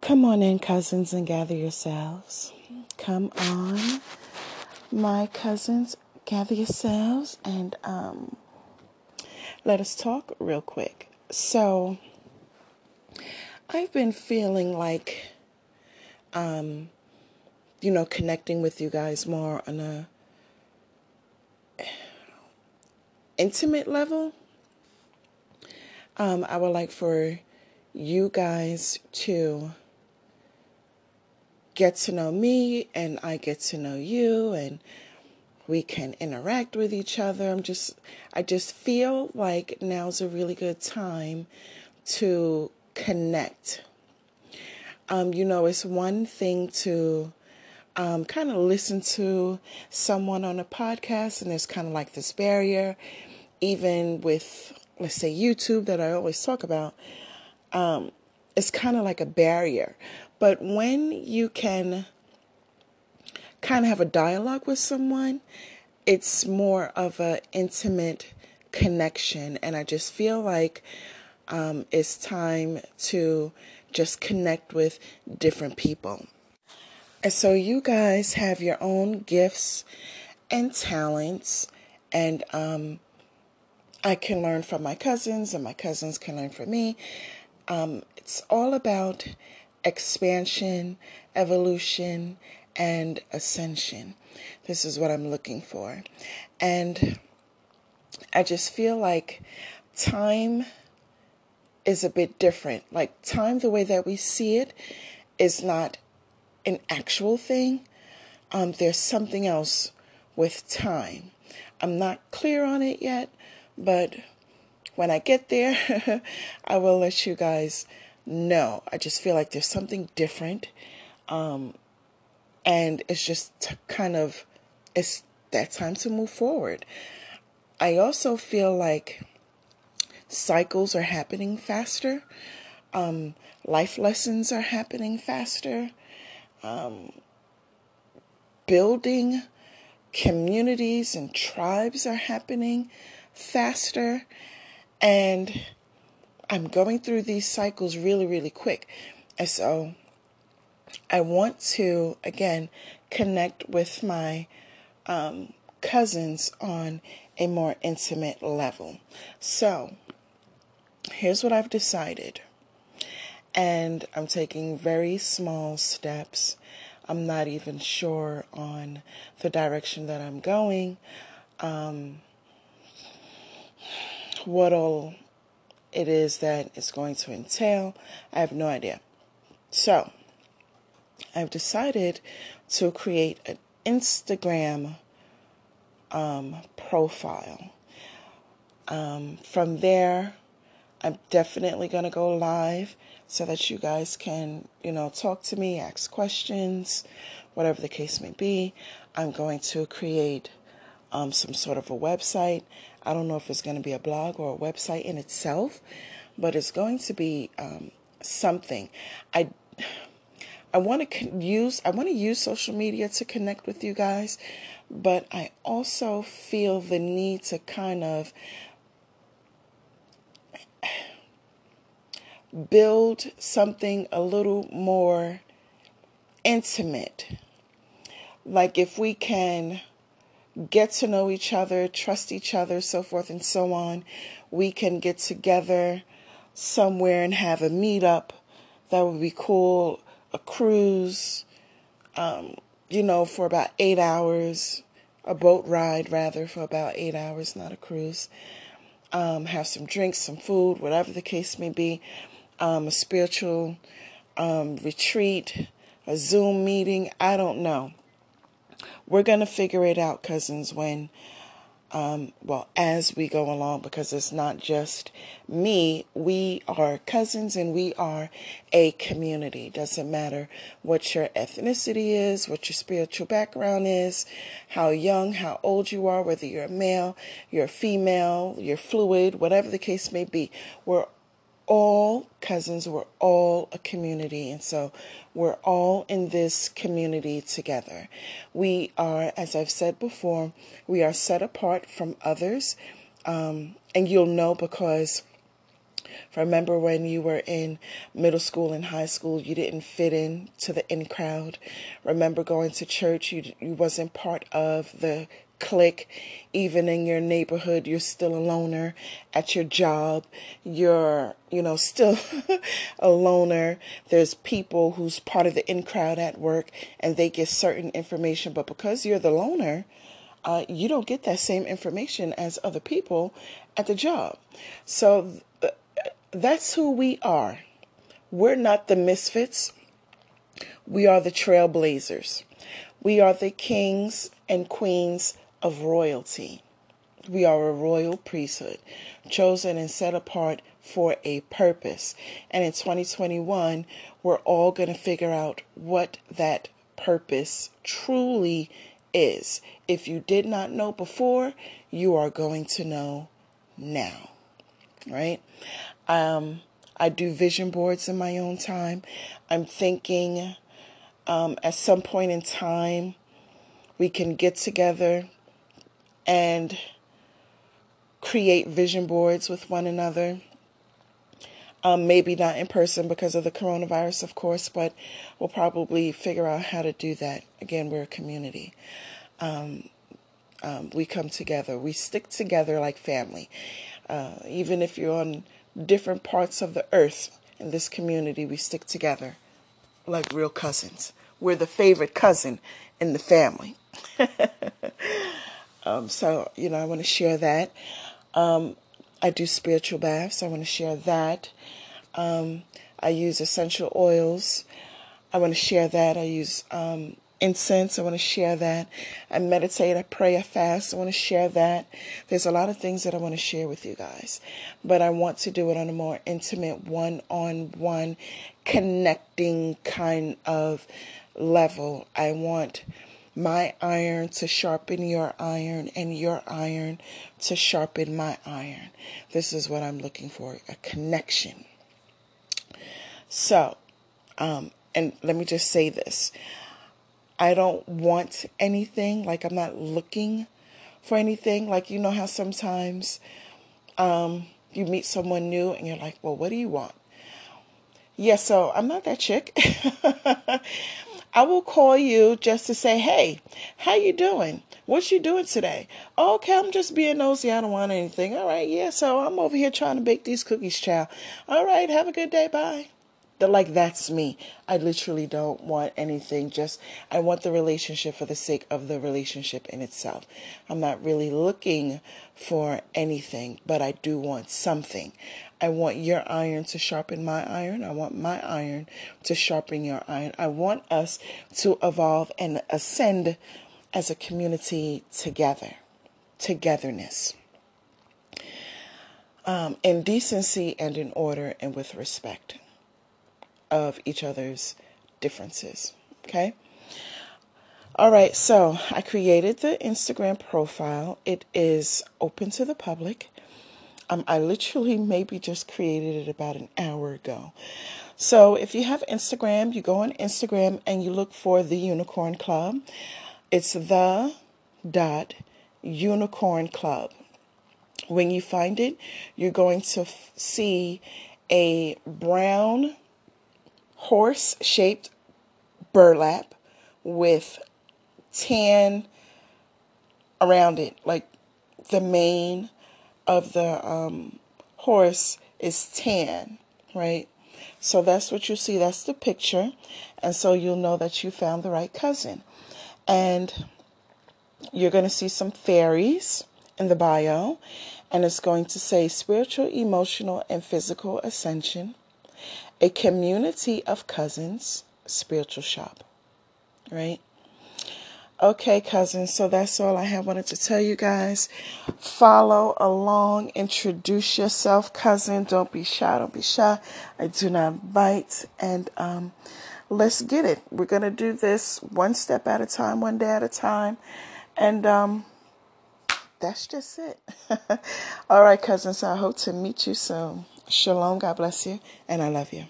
Come on in, cousins, and gather yourselves. Come on, my cousins, gather yourselves and um, let us talk real quick. So, I've been feeling like, um, you know, connecting with you guys more on a intimate level. Um, I would like for you guys to get to know me and I get to know you and we can interact with each other. I'm just I just feel like now's a really good time to connect. Um, you know, it's one thing to um, kind of listen to someone on a podcast, and there's kind of like this barrier, even with, let's say, YouTube that I always talk about. Um, it's kind of like a barrier. But when you can kind of have a dialogue with someone, it's more of an intimate connection. And I just feel like um, it's time to just connect with different people. And so you guys have your own gifts and talents, and um, I can learn from my cousins, and my cousins can learn from me. Um, it's all about expansion, evolution, and ascension. This is what I'm looking for. And I just feel like time is a bit different. Like, time, the way that we see it, is not an actual thing. Um, there's something else with time. I'm not clear on it yet, but when I get there, I will let you guys no, I just feel like there's something different. Um, and it's just kind of, it's that time to move forward. I also feel like cycles are happening faster. Um, life lessons are happening faster. Um, building communities and tribes are happening faster. And I'm going through these cycles really, really quick. And so I want to, again, connect with my um, cousins on a more intimate level. So here's what I've decided. And I'm taking very small steps. I'm not even sure on the direction that I'm going. Um, what'll it is that it's going to entail. I have no idea. So, I've decided to create an Instagram um, profile. Um, from there, I'm definitely going to go live so that you guys can, you know, talk to me, ask questions, whatever the case may be. I'm going to create um, some sort of a website. I don't know if it's going to be a blog or a website in itself, but it's going to be um, something. I I want to use I want to use social media to connect with you guys, but I also feel the need to kind of build something a little more intimate. Like if we can get to know each other, trust each other, so forth and so on. We can get together somewhere and have a meetup. That would be cool. A cruise, um, you know, for about eight hours. A boat ride, rather, for about eight hours, not a cruise. Um, have some drinks, some food, whatever the case may be. Um, a spiritual um, retreat, a Zoom meeting. I don't know. We're going to figure it out, cousins, when, um, well, as we go along, because it's not just me. We are cousins and we are a community. Doesn't matter what your ethnicity is, what your spiritual background is, how young, how old you are, whether you're a male, you're a female, you're fluid, whatever the case may be. We're all cousins, we're all a community. And so we're all in this community together. We are, as I've said before, we are set apart from others. Um, and you'll know because I Remember when you were in middle school and high school, you didn't fit in to the in crowd. Remember going to church, you you wasn't part of the clique. Even in your neighborhood, you're still a loner. At your job, you're you know still a loner. There's people who's part of the in crowd at work, and they get certain information, but because you're the loner, uh, you don't get that same information as other people at the job. So that's who we are. We're not the misfits. We are the trailblazers. We are the kings and queens of royalty. We are a royal priesthood, chosen and set apart for a purpose. And in 2021, we're all going to figure out what that purpose truly is. If you did not know before, you are going to know now. Right? Um, I do vision boards in my own time. I'm thinking um, at some point in time we can get together and create vision boards with one another. Um, maybe not in person because of the coronavirus, of course, but we'll probably figure out how to do that. Again, we're a community. Um, um, we come together, we stick together like family. Uh, even if you're on different parts of the earth in this community, we stick together like real cousins. We're the favorite cousin in the family. um, so, you know, I want to share that. Um, I do spiritual baths. I want to share that. Um, I use essential oils. I want to share that. I use um, incense. I want to share that. I meditate, I pray, I fast. I want to share that. There's a lot of things that I want to share with you guys, but I want to do it on a more intimate, one on one, connecting kind of level. I want my iron to sharpen your iron and your iron to sharpen my iron. This is what I'm looking for a connection. So, um, and let me just say this I don't want anything. Like I'm not looking for anything. Like you know how sometimes um, you meet someone new and you're like, well, what do you want? Yeah, so I'm not that chick. I will call you just to say, hey, how you doing? What you doing today? Okay, I'm just being nosy. I don't want anything. All right, yeah, so I'm over here trying to bake these cookies, child. All right, have a good day. Bye like that's me. I literally don't want anything. Just I want the relationship for the sake of the relationship in itself. I'm not really looking for anything, but I do want something. I want your iron to sharpen my iron. I want my iron to sharpen your iron. I want us to evolve and ascend as a community together. Togetherness. Um, in decency and in order and with respect of each other's differences. Okay? All right, so I created the Instagram profile. It is open to the public. Um, I literally maybe just created it about an hour ago. So if you have Instagram, you go on Instagram and you look for the Unicorn Club. It's the dot Unicorn Club. When you find it, you're going to see a brown horse shaped burlap with tan around it. Like the mane of the um, horse is tan, right? So that's what you see. That's the picture. And so you'll know that you found the right cousin. And you're going to see some fairies in the bio. And it's going to say spiritual, emotional, and physical ascension a community of cousins spiritual shop. Right? Okay, cousins, so that's all I have wanted to tell you guys. Follow along, introduce yourself, cousin. Don't be shy, don't be shy. I do not bite. And um, let's get it. We're going to do this one step at a time, one day at a time. And um, that's just it. all right, cousins, I hope to meet you soon. Shalom, God bless you, and I love you.